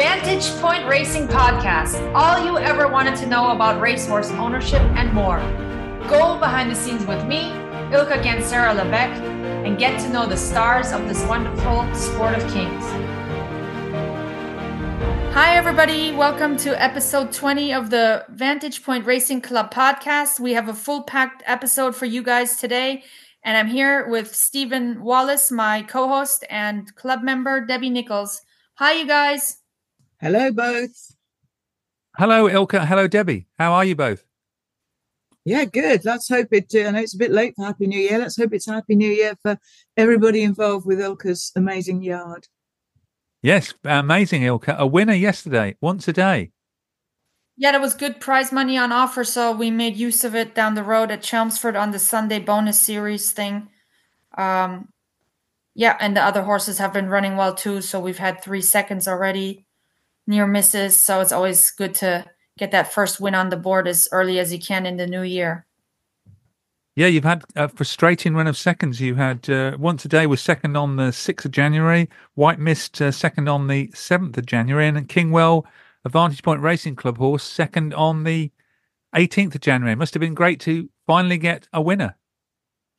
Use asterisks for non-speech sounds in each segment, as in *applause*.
Vantage Point Racing Podcast. All you ever wanted to know about racehorse ownership and more. Go behind the scenes with me, Ilka Gansera Leveque, and get to know the stars of this wonderful sport of kings. Hi, everybody. Welcome to episode 20 of the Vantage Point Racing Club podcast. We have a full packed episode for you guys today. And I'm here with Stephen Wallis, my co host, and club member, Debbie Nicholls. Hi, you guys. Hello, both. Hello, Ilka. Hello, Debbie. How are you both? Yeah, good. Let's hope it. Uh, I know it's a bit late for Happy New Year. Let's hope it's Happy New Year for everybody involved with Ilka's amazing yard. Yes, amazing, Ilka. A winner yesterday, Once Adaay. Yeah, there was good prize money on offer, so we made use of it down the road at Chelmsford on the Sunday bonus series thing. Um, yeah, and the other horses have been running well too. So we've had three seconds already, near misses. So it's always good to get that first win on the board as early as you can in the new year. Yeah, you've had a frustrating run of seconds. You had uh, Once Adaay was second on the 6th of January, White Mist uh, second on the 7th of January, and Kingwell, a Vantage Point Racing Club horse, second on the 18th of January. Must have been great to finally get a winner.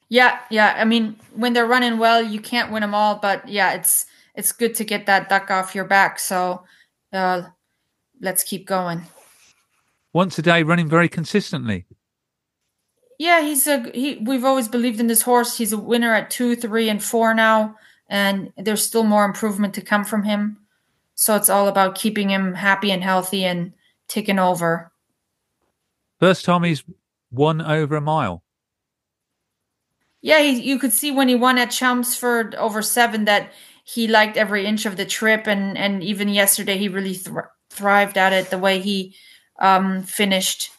Yeah, yeah. I mean, when they're running well, you can't win them all, but yeah, it's it's good to get that duck off your back. So uh, let's keep going. Once Adaay, running very consistently. Yeah, he's a he. We've always believed in this horse. He's a winner at two, three, and four now, and there's still more improvement to come from him. So it's all about keeping him happy and healthy and ticking over. First time he's won over a mile. Yeah, he, you could see when he won at Chelmsford over seven that he liked every inch of the trip, and and even yesterday he really thr- thrived at it. The way he um, finished,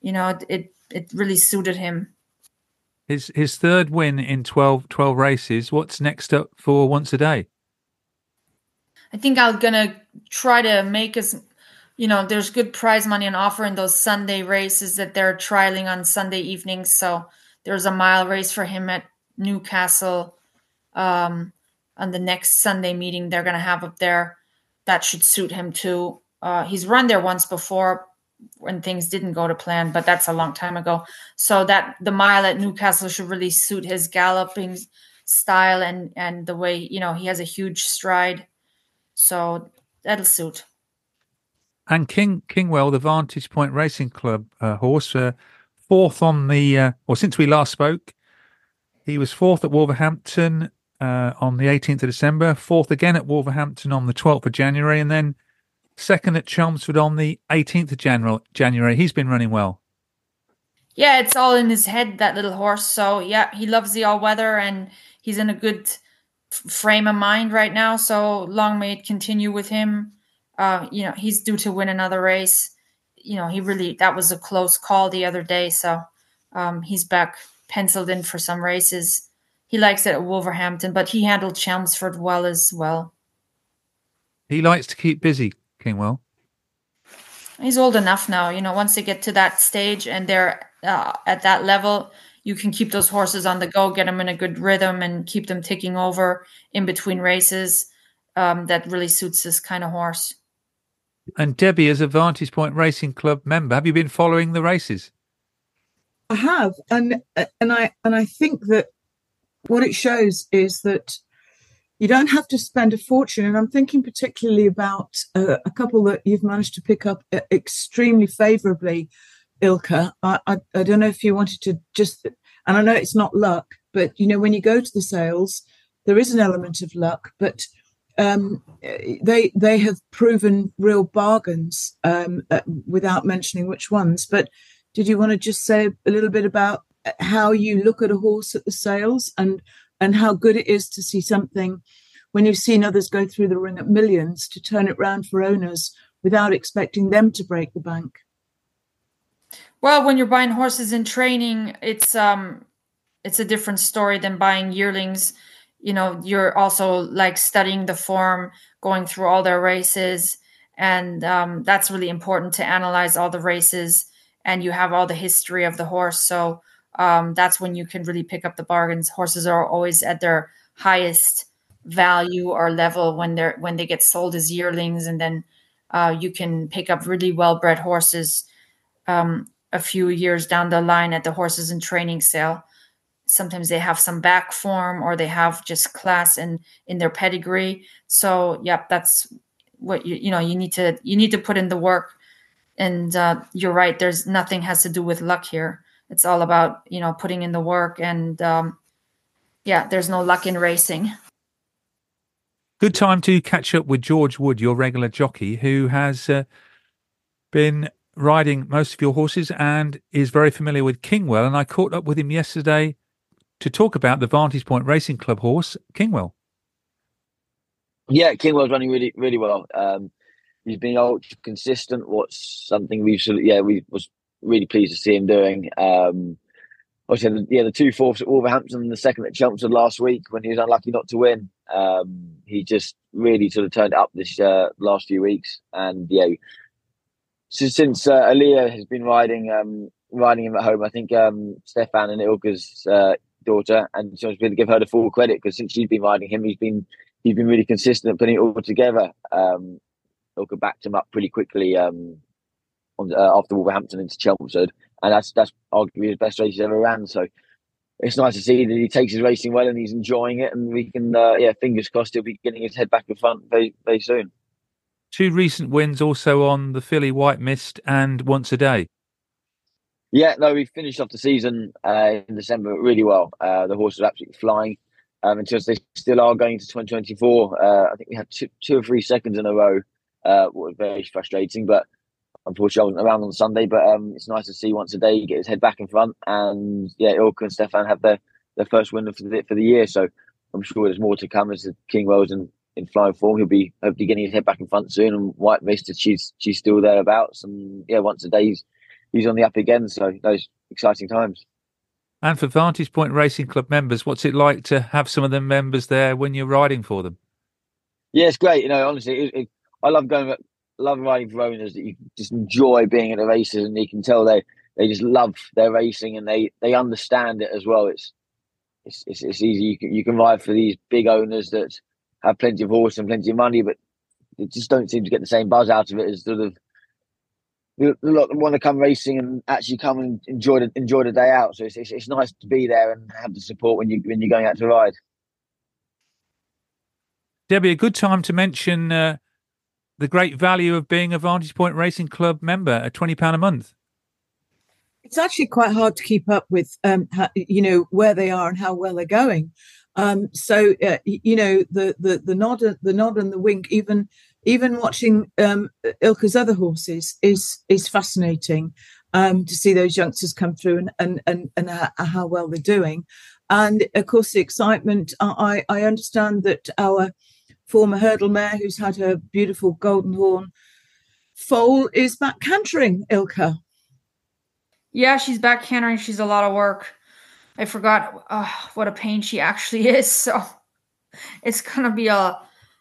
you know, it it really suited him. His his third win in 12, 12 races. What's next up for Once Adaay? I think I'm gonna try to make as you know, there's good prize money on offer in those Sunday races that they're trialing on Sunday evenings. So there's a mile race for him at Newcastle um, on the next Sunday meeting they're going to have up there. That should suit him too. Uh, he's run there once before when things didn't go to plan, but that's a long time ago. So that the mile at Newcastle should really suit his galloping style and and the way you know he has a huge stride. So that'll suit. And King Kingwell, the Vantage Point Racing Club uh, horse, uh, fourth on the, uh, or since we last spoke, he was fourth at Wolverhampton uh, on the 18th of December, fourth again at Wolverhampton on the 12th of January, and then second at Chelmsford on the 18th of January. He's been running well. Yeah, it's all in his head, that little horse. So, yeah, he loves the all weather and he's in a good f- frame of mind right now. So, long may it continue with him. Uh, you know, he's due to win another race you know, he really that was a close call the other day. So um, he's back penciled in for some races. He likes it at Wolverhampton, but he handled Chelmsford well as well. He likes to keep busy, Kingwell. He's old enough now. You know, once they get to that stage and they're uh, at that level, you can keep those horses on the go, get them in a good rhythm, and keep them ticking over in between races. Um, that really suits this kind of horse. And Debbie, as a Vantage Point Racing Club member, have you been following the races? I have, and and I and I think that what it shows is that you don't have to spend a fortune. And I'm thinking particularly about uh, a couple that you've managed to pick up uh, extremely favourably, Ilka. I, I I don't know if you wanted to just, and I know it's not luck, but you know when you go to the sales, there is an element of luck, but um, they they have proven real bargains um, uh, without mentioning which ones. But did you want to just say a little bit about how you look at a horse at the sales and and how good it is to see something when you've seen others go through the ring at millions to turn it round for owners without expecting them to break the bank? Well, when you're buying horses in training, it's um it's a different story than buying yearlings you know you're also like studying the form going through all their races and um, that's really important to analyze all the races and you have all the history of the horse so um, that's when you can really pick up the bargains horses are always at their highest value or level when they're when they get sold as yearlings and then uh, you can pick up really well bred horses um, a few years down the line at the horses and training sale. Sometimes they have some back form or they have just class in in their pedigree. So, yep, that's what you you know you need to you need to put in the work. And uh, you're right. There's nothing has to do with luck here. It's all about you know putting in the work and um, yeah, there's no luck in racing. Good time to catch up with George Wood, your regular jockey, who has uh, been riding most of your horses and is very familiar with Kingwell. And I caught up with him yesterday to talk about the Vantage Point Racing Club horse, Kingwell. Yeah, Kingwell's running really, really well. Um, he's been ultra consistent. What's something we've yeah, we was really pleased to see him doing. Um, obviously, yeah, the two fourths at Wolverhampton, the second at Chelmsford last week when he was unlucky not to win. Um, he just really sort of turned up this uh, last few weeks, and yeah, so since uh, Aaliyah has been riding um, riding him at home, I think um, Stefan and Ilka's uh, daughter, and so I'm going to give her the full credit because since she's been riding him, he's been he's been really consistent putting it all together. Um, Ilka backed him up pretty quickly um, uh, after Wolverhampton into Chelmsford, and that's that's arguably his best race he's ever ran. So it's nice to see that he takes his racing well and he's enjoying it. And we can, uh, yeah, fingers crossed he'll be getting his head back in front very, very soon. Two recent wins also on the Filly White Mist and Once Adaay. Yeah, no, we finished off the season uh, in December really well. Uh, the horse was absolutely flying. Um, until they still are going to 2024. Uh, I think we had two, two or three seconds in a row, uh, was very frustrating. But unfortunately, I wasn't around on Sunday, but um, it's nice to see Once Adaay he get his head back in front. And yeah, Ilka and Stefan have their, their first win for the, for the year. So I'm sure there's more to come as Kingwell's in, in flying form. He'll be hopefully getting his head back in front soon. And White Mist, she's she's still thereabouts. And yeah, Once Adaay he's, he's on the up again. So those exciting times. And for Vantage Point Racing Club members, what's it like to have some of them members there when you're riding for them? Yeah, it's great. You know, honestly, it, it, I love going love riding for owners that you just enjoy being at the races, and you can tell they they just love their racing and they they understand it as well. It's it's it's, it's easy. You can, you can ride for these big owners that have plenty of horse and plenty of money, but they just don't seem to get the same buzz out of it as sort of the lot want to come racing and actually come and enjoy the enjoy the day out. So it's, it's, it's nice to be there and have the support when you when you're going out to ride. Debbie, a good time to mention uh, the great value of being a Vantage Point Racing Club member at twenty pound a month? It's actually quite hard to keep up with, um, how, you know, where they are and how well they're going. Um, so uh, you know, the the the nod, the nod and the wink, even even watching um, Ilka's other horses is is fascinating um, to see those youngsters come through and and and, and how, how well they're doing. And of course, the excitement. I I understand that our former hurdle mare who's had her beautiful Golden Horn foal is back cantering, Ilka. Yeah, she's back cantering. She's a lot of work. I forgot uh, what a pain she actually *laughs* is. So it's gonna be a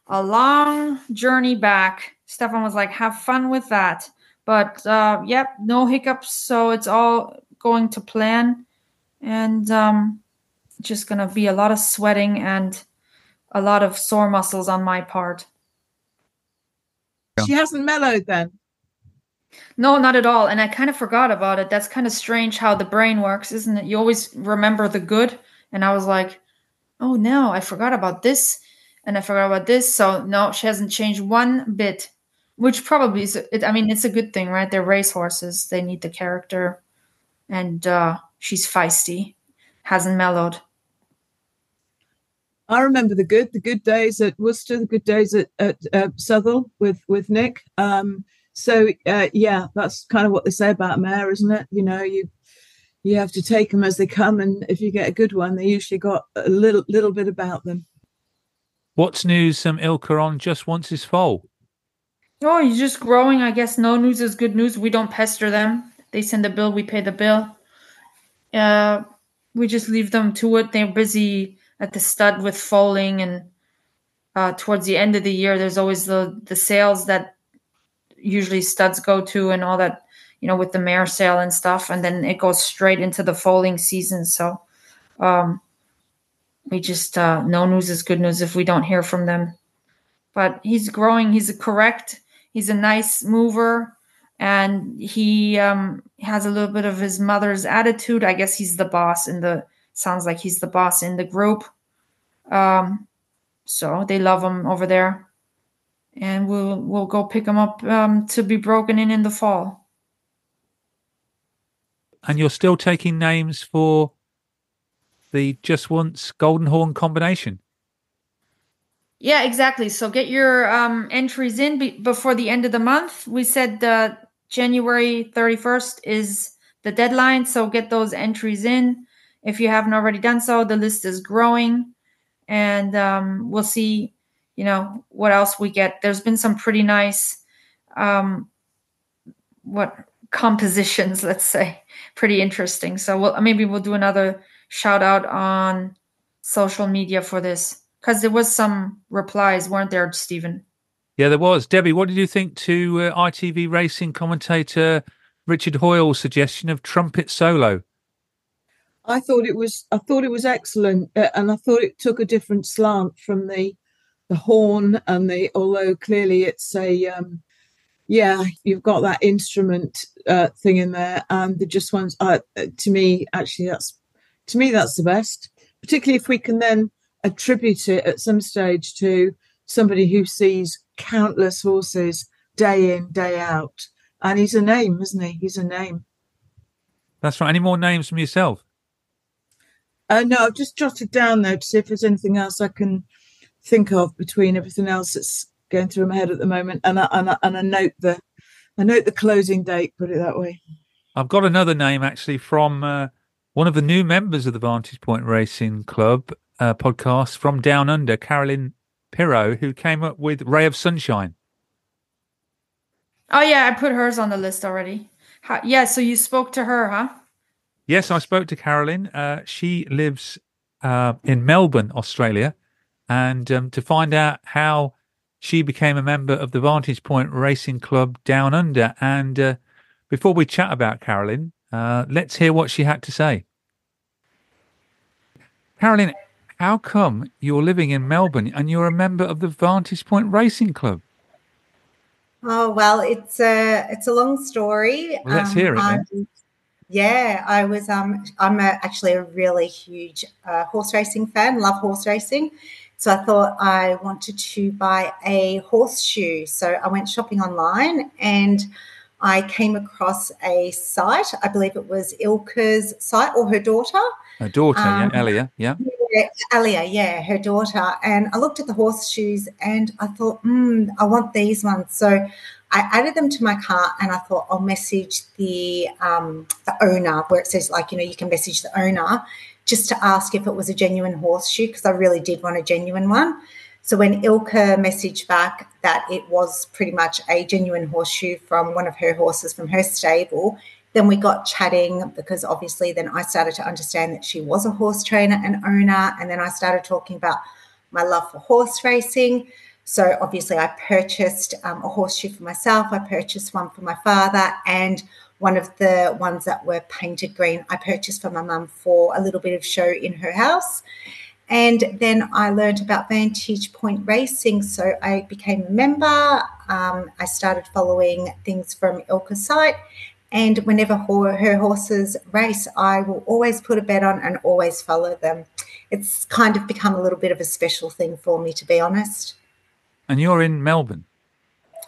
a long journey back. Stefan was like, "Have fun with that." But uh, yep, no hiccups. So it's all going to plan, and um, just gonna be a lot of sweating and a lot of sore muscles on my part. She hasn't mellowed then. No, not at all. And I kind of forgot about it. That's kind of strange how the brain works, isn't it? You always remember the good. And I was like, oh no, I forgot about this. And I forgot about this. So no, she hasn't changed one bit, which probably is, it, I mean, it's a good thing, right? They're racehorses. They need the character. And uh, she's feisty, hasn't mellowed. I remember the good, the good days at Worcester, the good days at, at uh, Southwell with with Nick. Um, so uh, yeah, that's kind of what they say about mayor, isn't it? You know, you you have to take them as they come, and if you get a good one, they usually got a little little bit about them. What's news? Some Ilka on Just Once's foal. Oh, he's just growing. I guess no news is good news. We don't pester them. They send the bill, we pay the bill. Uh, we just leave them to it. They're busy at the stud with foaling and uh, towards the end of the year there's always the the sales that usually studs go to and all that you know with the mare sale and stuff and then it goes straight into the foaling season so um we just uh no news is good news if we don't hear from them but he's growing he's correct He's a nice mover, and he um, has a little bit of his mother's attitude. I guess he's the boss in the. Sounds like he's the boss in the group. Um, so they love him over there, and we'll we'll go pick him up um, to be broken in in the fall. And you're still taking names for the Just Once Golden Horn combination. Yeah, exactly. So get your um, entries in be- before the end of the month. We said uh, January 31st is the deadline. So get those entries in. If you haven't already done so, the list is growing. And um, we'll see, you know, what else we get. There's been some pretty nice, um, what compositions, *laughs* let's say, pretty interesting. So we'll, maybe we'll do another shout out on social media for this because there was some replies, weren't there, Stephen? Yeah, there was. Debbie, what did you think to uh, ITV racing commentator Richard Hoiles' suggestion of trumpet solo? I thought it was. I thought it was excellent, uh, and I thought it took a different slant from the the horn and the. Although clearly it's a. Um, yeah, you've got that instrument uh, thing in there, and the just ones. Uh, to me, actually, that's to me that's the best. Particularly if we can then attribute it at some stage to somebody who sees countless horses day in, day out. And he's a name, isn't he? He's a name. That's right. Any more names from yourself? Uh, no, I've just jotted down though to see if there's anything else I can think of between everything else that's going through my head at the moment. And I, and I, and I note the I note the closing date. Put it that way. I've got another name actually from uh, one of the new members of the Vantage Point Racing Club, uh, podcast from Down Under, Carolyn Pirro, who came up with Ray of Sunshine. Oh yeah, I put hers on the list already. How, yeah, so you spoke to her, huh? Yes, I spoke to Carolyn. Uh, she lives uh, in Melbourne, Australia, and um, to find out how she became a member of the Vantage Point Racing Club Down Under. And uh, before we chat about Carolyn, uh, let's hear what she had to say. Carolyn, how come you're living in Melbourne and you're a member of the Vantage Point Racing Club? Oh well, it's a it's a long story. Well, let's um, hear it. Yeah, I was. Um, I'm a, actually a really huge uh, horse racing fan. Love horse racing, so I thought I wanted to buy a horseshoe. So I went shopping online and I came across a site. I believe it was Ilka's site or her daughter. Her daughter, um, yeah, Elia, yeah. Alia, yeah, her daughter. And I looked at the horseshoes and I thought, hmm, I want these ones. So I added them to my cart and I thought I'll message the um, the owner where it says like you know you can message the owner just to ask if it was a genuine horseshoe because I really did want a genuine one. So when Ilka messaged back that it was pretty much a genuine horseshoe from one of her horses from her stable, then we got chatting because obviously then I started to understand that she was a horse trainer and owner. And then I started talking about my love for horse racing. So obviously I purchased um, a horseshoe for myself. I purchased one for my father and one of the ones that were painted green I purchased for my mum for a little bit of show in her house. And then I learned about Vantage Point Racing. So I became a member. Um, I started following things from Ilka's site. And whenever her, her horses race, I will always put a bet on and always follow them. It's kind of become a little bit of a special thing for me, to be honest. And you're in Melbourne?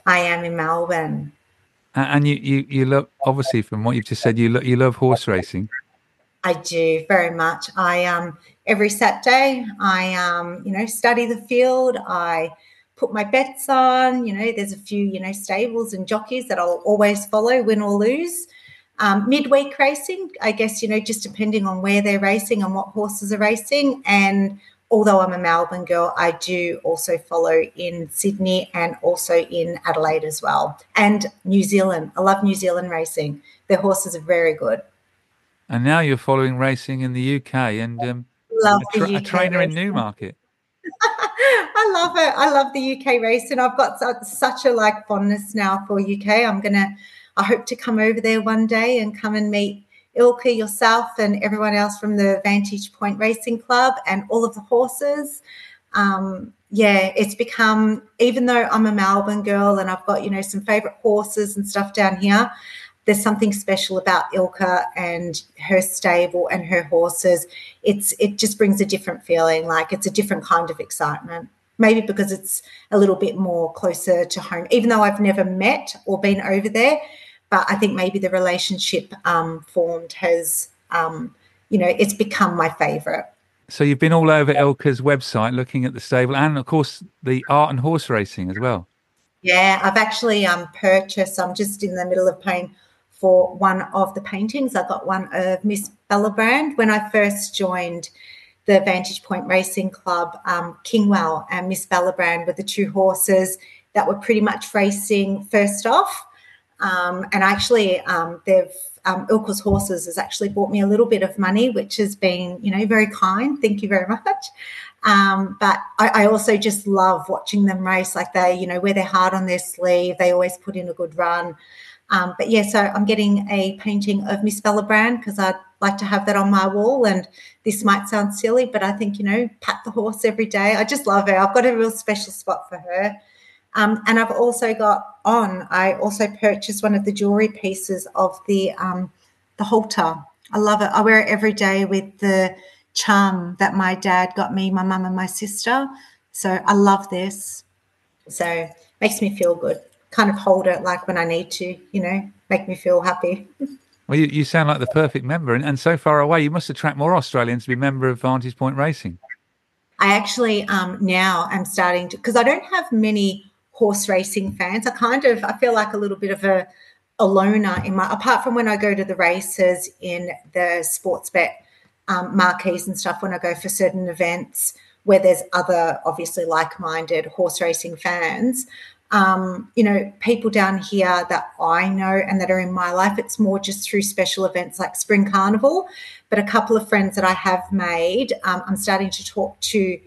I am in Melbourne. And you, you, you love, obviously, from what you've just said, you, lo- you love horse racing. I do very much. I um every Saturday I um you know study the field. I put my bets on. You know, there's a few, you know, stables and jockeys that I'll always follow, win or lose. Um, midweek racing, I guess, you know, just depending on where they're racing and what horses are racing. And although I'm a Melbourne girl, I do also follow in Sydney and also in Adelaide as well. And New Zealand. I love New Zealand racing. Their horses are very good. And now you're following racing in the UK and um, love a, tra- a trainer racing. in Newmarket. *laughs* I love it. I love the UK race, and I've got such a like fondness now for UK. I'm gonna. I hope to come over there one day and come and meet Ilka, yourself, and everyone else from the Vantage Point Racing Club, and all of the horses. um, yeah, it's become, even though I'm a Melbourne girl and I've got, you know, some favorite horses and stuff down here, there's something special about Ilka and her stable and her horses. It's it just brings a different feeling, like it's a different kind of excitement. Maybe because it's a little bit more closer to home, even though I've never met or been over there. But I think maybe the relationship um, formed has, um, you know, it's become my favorite. So you've been all over Ilka's website looking at the stable and, of course, the art and horse racing as well. Yeah, I've actually um, purchased. I'm just in the middle of paying for one of the paintings. I got one of Miss Bellabrand when I first joined the Vantage Point Racing Club. Um, Kingwell and Miss Bellabrand were the two horses that were pretty much racing first off. Um, and actually, um, they've um, Ilka's Horses has actually bought me a little bit of money, which has been, you know, very kind. Thank you very much. Um, but I, I, also just love watching them race. Like they, you know, wear their heart on their sleeve. They always put in a good run. Um, but yeah, so I'm getting a painting of Miss Bellabrand because I'd like to have that on my wall. And this might sound silly, but I think, you know, pat the horse every day. I just love her. I've got a real special spot for her. Um, and I've also got on, I also purchased one of the jewelry pieces of the um, the halter. I love it. I wear it every day with the charm that my dad got me, my mum and my sister. So I love this. So makes me feel good. Kind of hold it like when I need to, you know, make me feel happy. Well, you, you sound like the perfect member, and, and so far away, you must attract more Australians to be member of Vantage Point Racing. I actually um, now am starting to because I don't have many horse racing fans. I kind of I feel like a little bit of a a loner in my apart from when I go to the races in the Sportsbet um, marquees and stuff when I go for certain events where there's other obviously like-minded horse racing fans. Um, you know, people down here that I know and that are in my life, it's more just through special events like Spring Carnival. But a couple of friends that I have made, um, I'm starting to talk to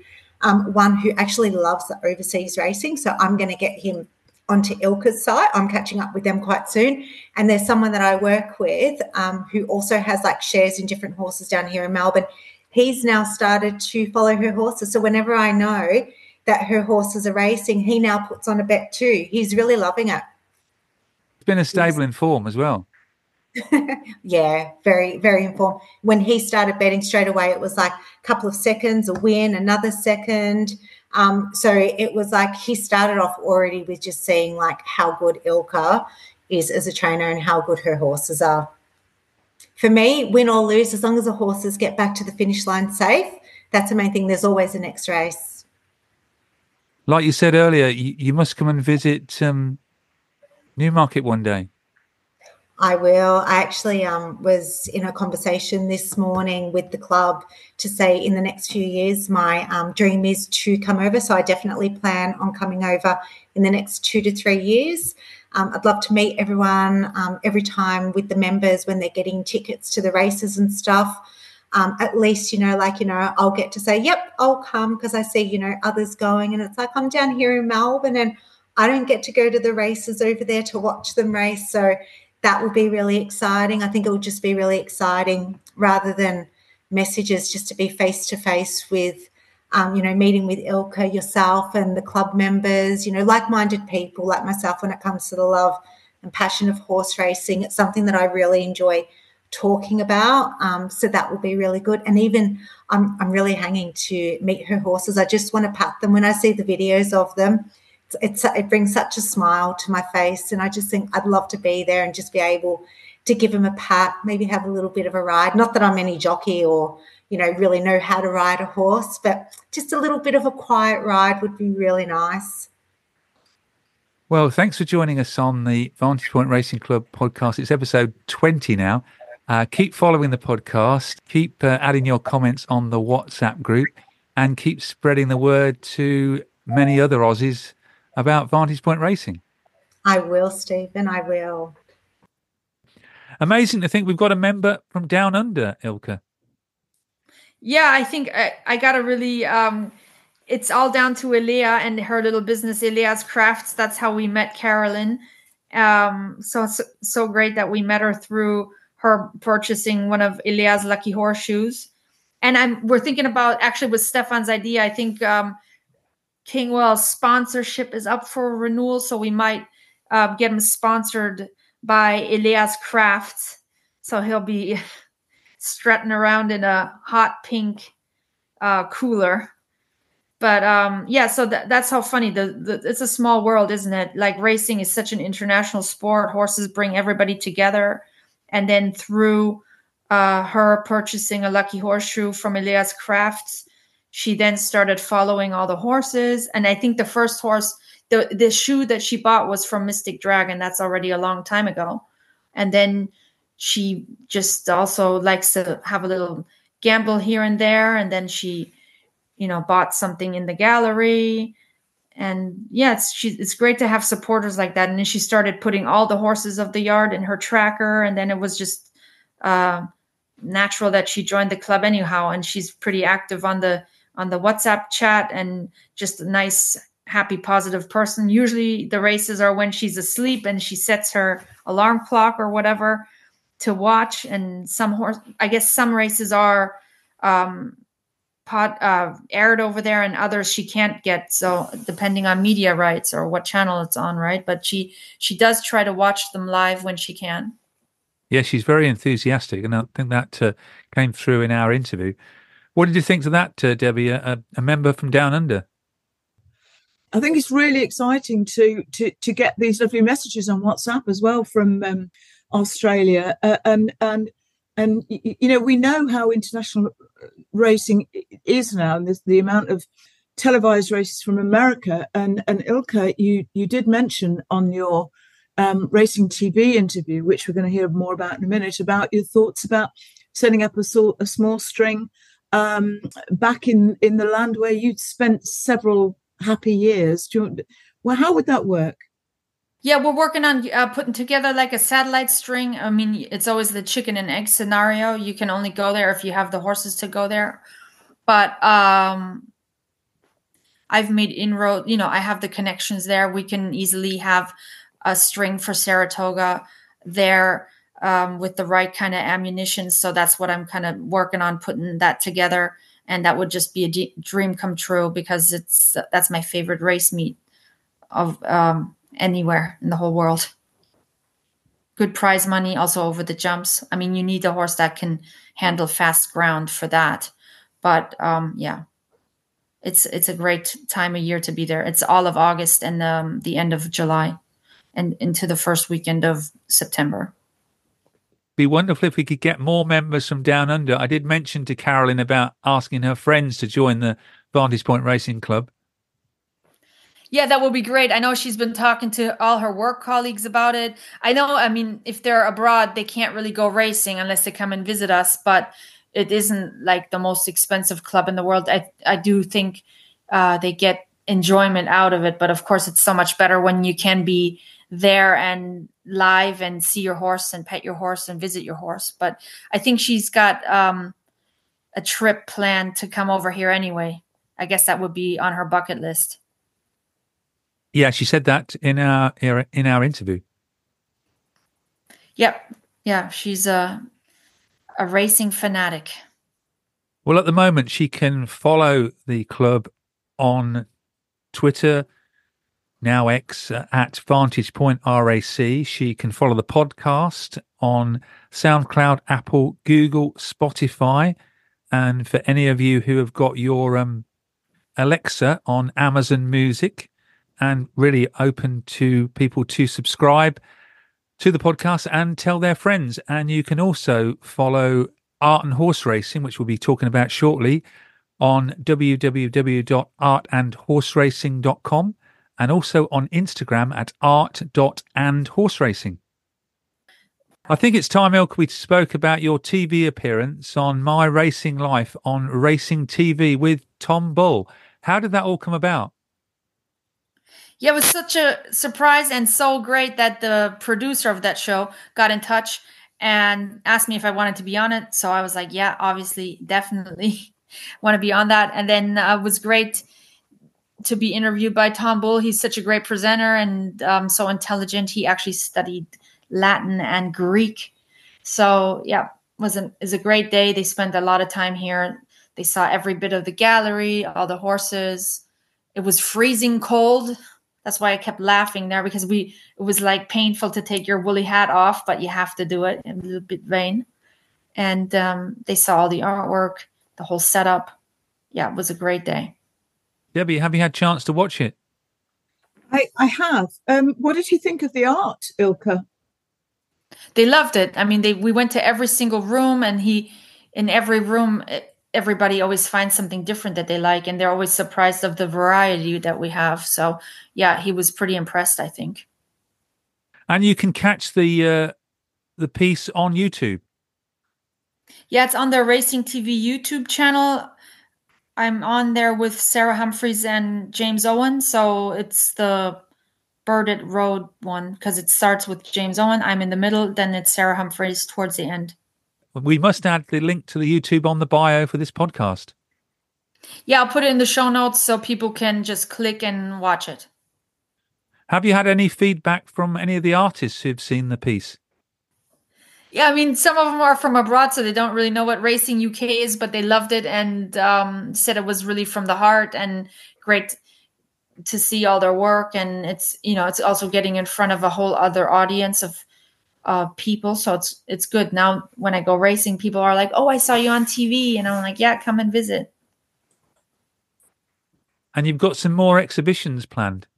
um, one who actually loves the overseas racing. So I'm going to get him onto Ilka's site. I'm catching up with them quite soon. And there's someone that I work with um, who also has like shares in different horses down here in Melbourne. He's now started to follow her horses. So whenever I know that her horses are racing, he now puts on a bet too. He's really loving it. It's been a stable in form as well. *laughs* yeah, very, very informed. When he started betting straight away, it was like a couple of seconds, a win, another second. Um, so it was like he started off already with just seeing like how good Ilka is as a trainer and how good her horses are. For me, win or lose, as long as the horses get back to the finish line safe, that's the main thing. There's always a next race. Like you said earlier, you, you must come and visit um, Newmarket one day. I will. I actually um, was in a conversation this morning with the club to say in the next few years, my um, dream is to come over. So I definitely plan on coming over in the next two to three years. Um, I'd love to meet everyone um, every time with the members when they're getting tickets to the races and stuff. Um, at least, you know, like, you know, I'll get to say, yep, I'll come because I see, you know, others going. And it's like, I'm down here in Melbourne and I don't get to go to the races over there to watch them race. So that will be really exciting. I think it will just be really exciting rather than messages just to be face to face with, um, you know, meeting with Ilka, yourself, and the club members, you know, like minded people like myself when it comes to the love and passion of horse racing. It's something that I really enjoy talking about. Um, so that will be really good. And even I'm, I'm really hanging to meet her horses. I just want to pat them when I see the videos of them it's it brings such a smile to my face, and I just think I'd love to be there and just be able to give him a pat, maybe have a little bit of a ride. Not that I'm any jockey or you know really know how to ride a horse, but just a little bit of a quiet ride would be really nice. Well, thanks for joining us on the Vantage Point Racing Club podcast. It's episode 20 now. Uh, keep following the podcast, keep uh, adding your comments on the WhatsApp group, and keep spreading the word to many other Aussies about Vantage Point Racing. I will, Stephen. I will. Amazing to think we've got a member from down under, Ilka. Yeah, I think I, I got a really. Um, it's all down to Elia and her little business, Elia's Crafts. That's how we met Carolyn. Um, so it's so great that we met her through her purchasing one of Elia's lucky horseshoes. And I'm we're thinking about actually with Stefan's idea. I think um, Kingwell's sponsorship is up for renewal, so we might uh, get him sponsored by Elias Crafts. So he'll be *laughs* strutting around in a hot pink uh, cooler. But um, yeah, so th- that's how funny. The, the it's a small world, isn't it? Like racing is such an international sport. Horses bring everybody together, and then through uh, her purchasing a lucky horseshoe from Elias Crafts, she then started following all the horses. And I think the first horse, the the shoe that she bought was from Mystic Dragon. That's already a long time ago. And then she just also likes to have a little gamble here and there. And then she, you know, bought something in the gallery. And yeah, it's she, it's great to have supporters like that. And then she started putting all the horses of the yard in her tracker. And then it was just uh, natural that she joined the club anyhow. And she's pretty active on the on the WhatsApp chat and just a nice, happy, positive person. Usually the races are when she's asleep and she sets her alarm clock or whatever to watch. And some horse, I guess some races are um, uh, aired over there and others she can't get. So depending on media rights or what channel it's on, right? But she she does try to watch them live when she can. Yeah, she's very enthusiastic, and I think that uh, came through in our interview. What did you think of that, uh, Debbie? A, a, member from Down Under. I think it's really exciting to to to get these lovely messages on WhatsApp as well from um, Australia, uh, and and and you know we know how international racing is now, and the amount of televised races from America. And and Ilka, you you did mention on your um, racing TV interview, which we're going to hear more about in a minute, about your thoughts about setting up a, sort, a small string um, back in in the land where you'd spent several happy years. You, well, how would that work? Yeah, we're working on uh, putting together like a satellite string. I mean, it's always the chicken and egg scenario. You can only go there if you have the horses to go there. But um, I've made inroad. You know, I have the connections there. We can easily have a string for Saratoga there um, with the right kind of ammunition. So that's what I'm kind of working on putting that together. And that would just be a dream come true because it's that's my favorite race meet of um, anywhere in the whole world. Good prize money also over the jumps. I mean, you need a horse that can handle fast ground for that. But um, yeah, it's it's a great time of year to be there. It's all of August and um, the end of July, and into the first weekend of September be wonderful if we could get more members from down under. I did mention to Carolyn about asking her friends to join the Vantage Point Racing Club. Yeah, that would be great. I know she's been talking to all her work colleagues about it. I know, I mean, if they're abroad, they can't really go racing unless they come and visit us, but it isn't like the most expensive club in the world. I, I do think uh, they get enjoyment out of it, but of course, it's so much better when you can be there and live and see your horse and pet your horse and visit your horse. But I think she's got um, a trip planned to come over here anyway. I guess that would be on her bucket list. Yeah, she said that in our in our interview. Yep. Yeah, she's a a racing fanatic. Well, at the moment, she can follow the club on Twitter, now X uh, at Vantage Point RAC. She can follow the podcast on SoundCloud, Apple, Google, Spotify. And for any of you who have got your um, Alexa on Amazon Music and really open to people to subscribe to the podcast and tell their friends. And you can also follow Art and Horse Racing, which we'll be talking about shortly, on www.artandhorseracing.com and also on Instagram at art.andhorseracing. I think it's time, Ilka, we spoke about your TV appearance on My Racing Life on Racing TV with Tom Bull. How did that all come about? Yeah, it was such a surprise and so great that the producer of that show got in touch and asked me if I wanted to be on it. So I was like, yeah, obviously, definitely *laughs* want to be on that. And then uh, it was great to be interviewed by Tom Bull. He's such a great presenter and um, so intelligent. He actually studied Latin and Greek. So yeah, was an is a great day. They spent a lot of time here. They saw every bit of the gallery, all the horses, it was freezing cold. That's why I kept laughing there because we it was like painful to take your woolly hat off, but you have to do it in a little bit vain. And um, they saw all the artwork, the whole setup. Yeah, it was a great day. Debbie, have you had a chance to watch it? I, I have. Um, what did you think of the art, Ilka? They loved it. I mean, they we went to every single room, and he in every room, everybody always finds something different that they like, and they're always surprised of the variety that we have. So, yeah, he was pretty impressed. I think. And you can catch the uh, the piece on YouTube. Yeah, it's on the Racing TV YouTube channel. I'm on there with Sarah Humphreys and James Owen. So it's the Burdett Road one because it starts with James Owen. I'm in the middle, then it's Sarah Humphreys towards the end. We must add the link to the YouTube on the bio for this podcast. Yeah, I'll put it in the show notes so people can just click and watch it. Have you had any feedback from any of the artists who've seen the piece? Yeah, I mean, some of them are from abroad, so they don't really know what Racing UK is, but they loved it and um, said it was really from the heart and great to see all their work. And it's you know, it's also getting in front of a whole other audience of uh, people, so it's it's good. Now, when I go racing, people are like, "Oh, I saw you on TV," and I'm like, "Yeah, come and visit." And you've got some more exhibitions planned.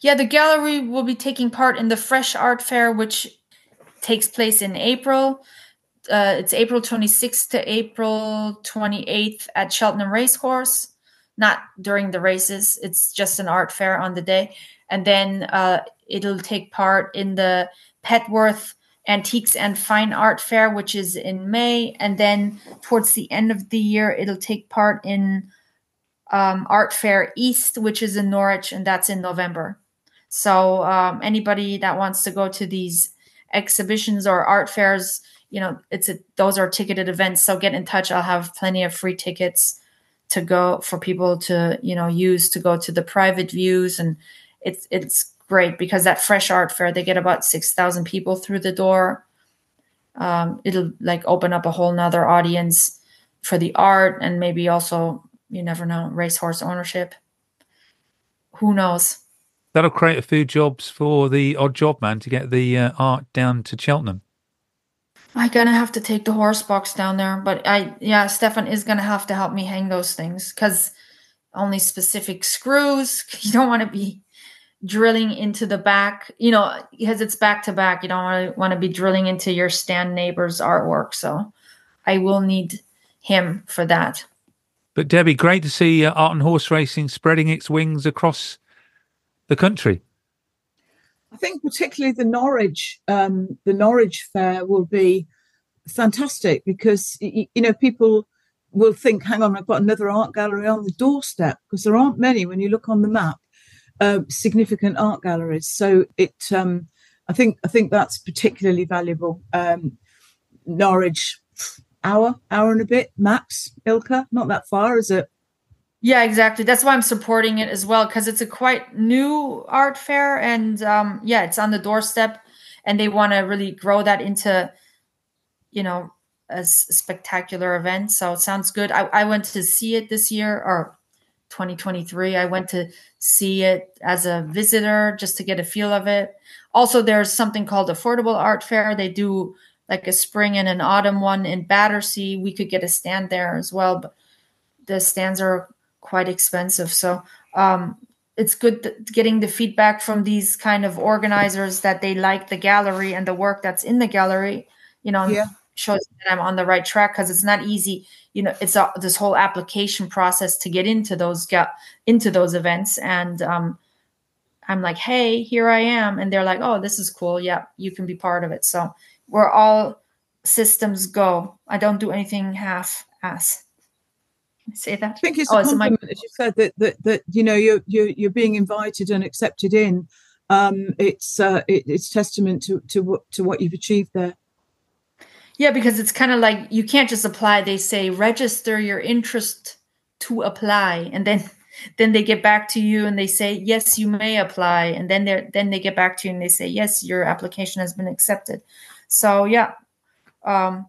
Yeah, the gallery will be taking part in the Fresh Art Fair, which takes place in April. Uh, it's April 26th to April 28th at Cheltenham Racecourse. Not during the races, it's just an art fair on the day. And then uh, it'll take part in the Petworth Antiques and Fine Art Fair, which is in May. And then towards the end of the year, it'll take part in um, Art Fair East, which is in Norwich, and that's in November. So um, anybody that wants to go to these exhibitions or art fairs, you know, it's a, those are ticketed events. So get in touch. I'll have plenty of free tickets to go for people to you know use to go to the private views, and it's it's great because that fresh art fair they get about six thousand people through the door. Um, it'll like open up a whole nother audience for the art and maybe also you never know racehorse ownership. Who knows? That'll create a few jobs for the odd job man to get the uh, art down to Cheltenham. I'm gonna have to take the horse box down there, but I yeah, Stefan is gonna have to help me hang those things because only specific screws. You don't want to be drilling into the back, you know, because it's back to back. You don't want to be drilling into your stand neighbor's artwork. So I will need him for that. But Debbie, great to see uh, art and horse racing spreading its wings across the country? I think particularly the Norwich, um, the Norwich Fair will be fantastic because you know people will think, "Hang on, I've got another art gallery on the doorstep," because there aren't many when you look on the map. Uh, significant art galleries, so it. Um, I think I think that's particularly valuable. Um, Norwich, hour, hour and a bit max. Ilka, not that far, is it? Yeah, exactly. That's why I'm supporting it as well because it's a quite new art fair, and um, yeah, it's on the doorstep, and they want to really grow that into, you know, a spectacular event. So it sounds good. I, I went to see it this year or 2023. I went to see it as a visitor just to get a feel of it. Also, there's something called Affordable Art Fair. They do like a spring and an autumn one in Battersea. We could get a stand there as well, but the stands are quite expensive. So um, it's good getting the feedback from these kind of organizers that they like the gallery and the work that's in the gallery. You know, yeah. shows that I'm on the right track because it's not easy. You know, it's a, this whole application process to get into those ga- into those events, and um, I'm like, hey, here I am, and they're like, oh, this is cool. Yeah, you can be part of it. So we're all systems go. I don't do anything half ass say that? I think it's oh, a compliment, my- as you said, that, that that you know you're you're you're being invited and accepted in. Um, it's uh, it, it's testament to to what to what you've achieved there. Yeah, because it's kind of like you can't just apply. They say register your interest to apply, and then *laughs* then they get back to you and they say yes, you may apply, and then they then they get back to you and they say yes, your application has been accepted. So yeah, um,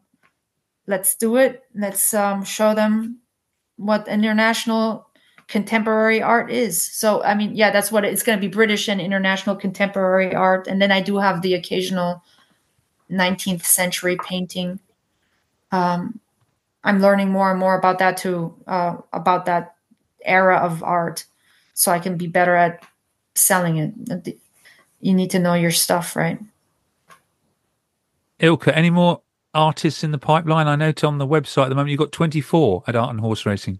let's do it. Let's um, show them what international contemporary art is. So, I mean, yeah, that's what it, it's going to be British and international contemporary art. And then I do have the occasional 19th century painting. Um, I'm learning more and more about that too, uh, about that era of art, so I can be better at selling it. You need to know your stuff, right? Ilka, any more artists in the pipeline? I note on the website at the moment you've got 24 at Art and Horse Racing.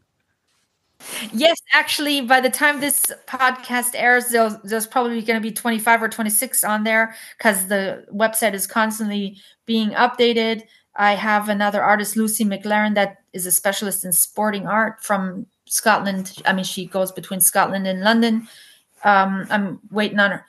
Yes, actually, by the time this podcast airs, there's, there's probably going to be 25 or 26 on there because the website is constantly being updated. I have another artist, Lucy McLaren, that is a specialist in sporting art from Scotland. I mean, she goes between Scotland and London. Um, I'm waiting on her.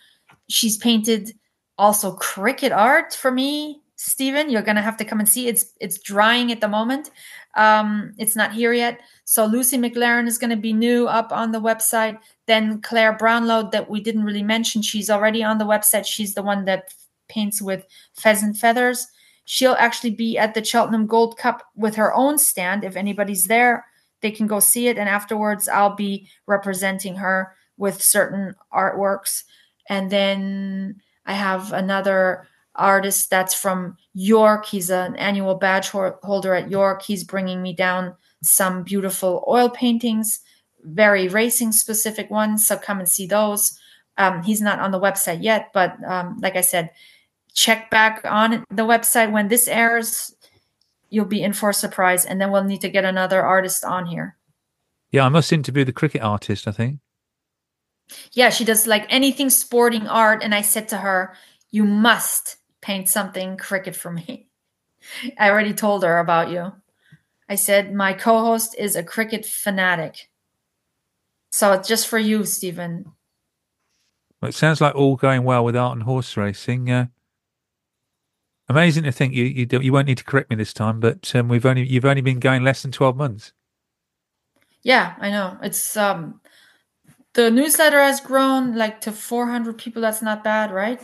She's painted also cricket art for me, Stephen. You're gonna have to come and see. It's it's drying at the moment. Um, it's not here yet. So Lucy McLaren is to be new up on the website. Then Claire Brownlow, that we didn't really mention, she's already on the website. She's the one that paints with pheasant feathers. She'll actually be at the Cheltenham Gold Cup with her own stand. If anybody's there, they can go see it. And afterwards, I'll be representing her with certain artworks. And then I have another artist that's from York. He's an annual badge holder at York. He's bringing me down some beautiful oil paintings, very racing specific ones. So come and see those. Um, he's not on the website yet, but um, like I said, check back on the website when this airs. You'll be in for a surprise, and then we'll need to get another artist on here. Yeah, I must interview the cricket artist, I think. Yeah, she does like anything sporting art. And I said to her, You must paint something cricket for me. *laughs* I already told her about you. I said, My co host is a cricket fanatic. So it's just for you, Stephen. Well, it sounds like all going well with art and horse racing. Uh, amazing to think you you, do, you won't need to correct me this time, but um, we've only you've only been going less than twelve months. Yeah, I know. It's um the newsletter has grown like to 400 people. That's not bad, right?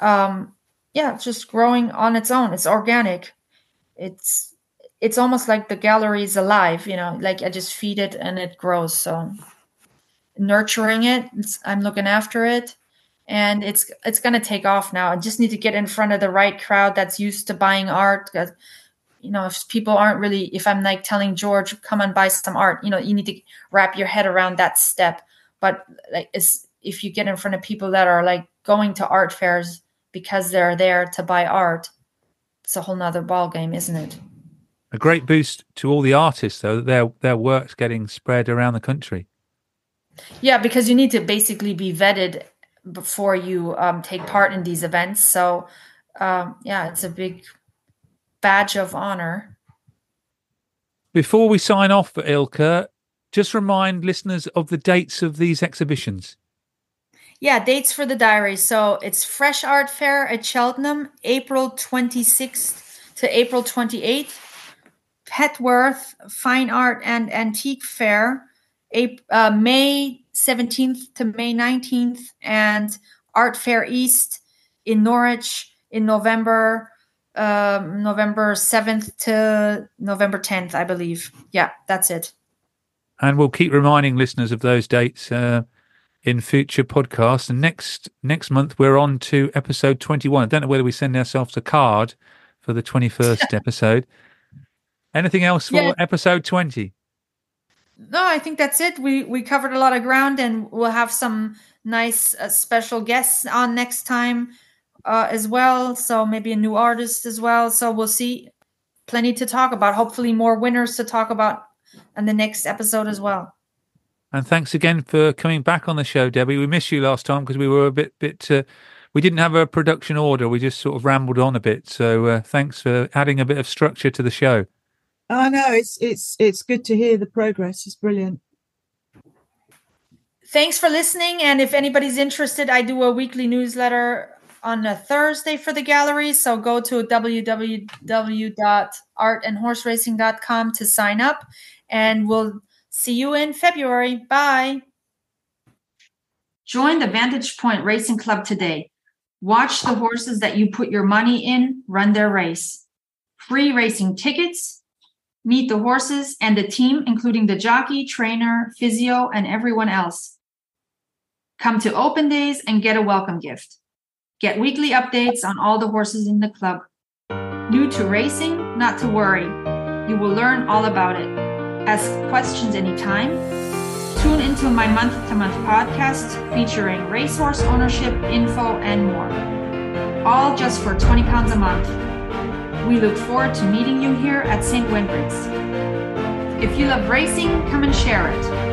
Um, yeah, just growing on its own. It's organic. It's it's almost like the gallery is alive, you know. Like I just feed it and it grows. So nurturing it, I'm looking after it, and it's it's gonna take off now. I just need to get in front of the right crowd that's used to buying art. Because you know, if people aren't really, if I'm like telling George, come and buy some art, you know, you need to wrap your head around that step but like it's, if you get in front of people that are like going to art fairs because they're there to buy art it's a whole nother ball game isn't it? A great boost to all the artists though that their their work's getting spread around the country. Yeah because you need to basically be vetted before you um, take part in these events. So um, yeah it's a big badge of honor. Before we sign off for ilka just remind listeners of the dates of these exhibitions. Yeah, dates for the diary. So it's Fresh Art Fair at Cheltenham, April 26th to April 28th. Petworth Fine Art and Antique Fair, uh, May 17th to May 19th, and Art Fair East in Norwich in November, um, November 7th to November 10th, I believe. Yeah, that's it. And we'll keep reminding listeners of those dates uh, in future podcasts. And next next month we're on to episode twenty one. I don't know whether we send ourselves a card for the twenty first *laughs* episode. Anything else for yeah. episode twenty? No, I think that's it. We we covered a lot of ground, and we'll have some nice uh, special guests on next time uh, as well. So maybe a new artist as well. So we'll see. Plenty to talk about. Hopefully, more winners to talk about and the next episode as well. And thanks again for coming back on the show, Debbie. We missed you last time because we were a bit bit. Uh, we didn't have a production order. We just sort of rambled on a bit. So uh, thanks for adding a bit of structure to the show. I know it's it's it's good to hear the progress. It's brilliant. Thanks for listening. And if anybody's interested, I do a weekly newsletter on a Thursday for the gallery. So go to www.artandhorseracing.com to sign up and we'll see you in February. Bye. Join the Vantage Point Racing Club today. Watch the horses that you put your money in run their race. Free racing tickets, Meet the horses and the team, including the jockey, trainer, physio, and everyone else. Come to open days and get a welcome gift. Get weekly updates on all the horses in the club. New to racing? Not to worry. You will learn all about it. Ask questions anytime. Tune into my month to month podcast featuring racehorse ownership, info, and more. All just for 20 pounds a month. We look forward to meeting you here at St. Wendred's. If you love racing, come and share it.